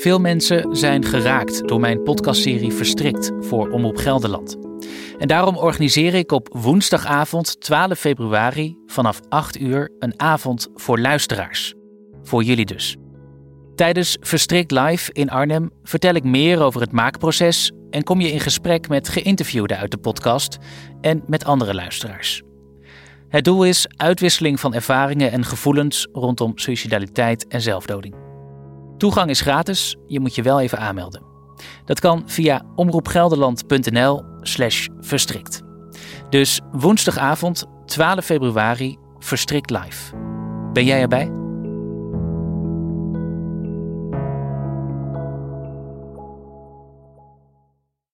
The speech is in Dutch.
Veel mensen zijn geraakt door mijn podcastserie Verstrikt voor Omroep Gelderland. En daarom organiseer ik op woensdagavond 12 februari vanaf 8 uur een avond voor luisteraars. Voor jullie dus. Tijdens Verstrikt Live in Arnhem vertel ik meer over het maakproces en kom je in gesprek met geïnterviewden uit de podcast en met andere luisteraars. Het doel is uitwisseling van ervaringen en gevoelens rondom suicidaliteit en zelfdoding. Toegang is gratis, je moet je wel even aanmelden. Dat kan via omroepgelderland.nl/slash verstrikt. Dus woensdagavond 12 februari verstrikt live. Ben jij erbij?